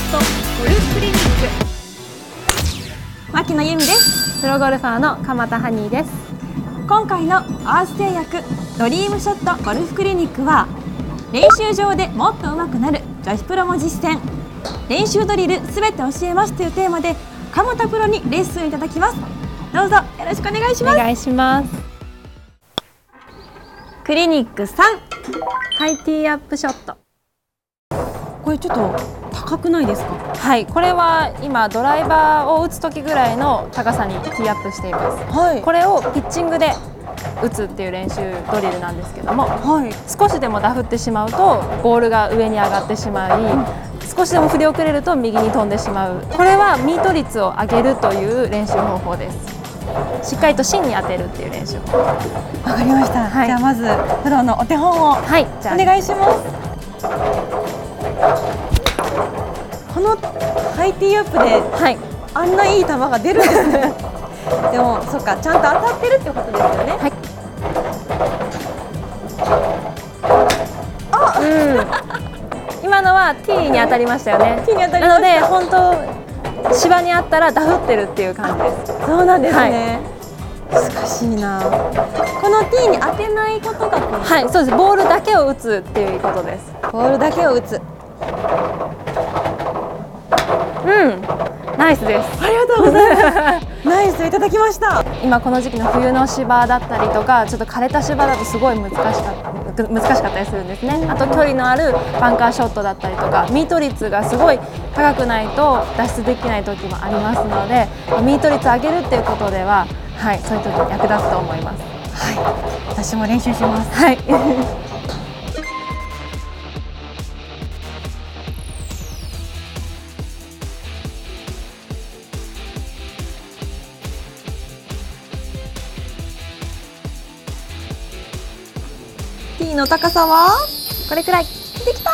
クリニック。牧野由美です。プロゴルファーの鎌田ハニーです。今回のアース製薬ドリームショットゴルフクリニックは練習場でもっと上手くなる女子プロも実践。練習ドリルすべて教えますというテーマで鎌田プロにレッスンいただきます。どうぞよろしくお願いします。お願いします。クリニック3ハイティーアップショット。これちょっと高くないですか？はいこれは今ドライバーを打つ時ぐらいの高さにティーアップしています。はい。これをピッチングで打つっていう練習ドリルなんですけどもはい。少しでもダフってしまうとボールが上に上がってしまい少しでも振り遅れると右に飛んでしまう。これはミート率を上げるという練習方法です。しっかりと芯に当てるっていう練習法。わかりました、はい。じゃあまずプロのお手本をはいじゃあ。お願いしますこのハイティーアップではい。あんないい球が出るんですね。でもそっかちゃんと当たってるってことですよね。はい。うん、今のは T に当たりましたよね。T に当たりなので本当芝にあったらダフってるっていう感じです。そうなんですね、難しいな。この T に当てないことがはい、そうです。ボールだけを打つっていうことです。ボールだけを打つうん、ナイスです。ありがとうございますナイスいただきました今この時期の冬の芝だったりとか、ちょっと枯れた芝だとすごい難しかった難しかったりするんですね。あと距離のあるバンカーショットだったりとか、ミート率がすごい高くないと脱出できない時もありますので、ミート率上げるっていうことでは、はい、そういう時に役立つと思います。私も練習しますはい。ティーの高さは？これくらい。できた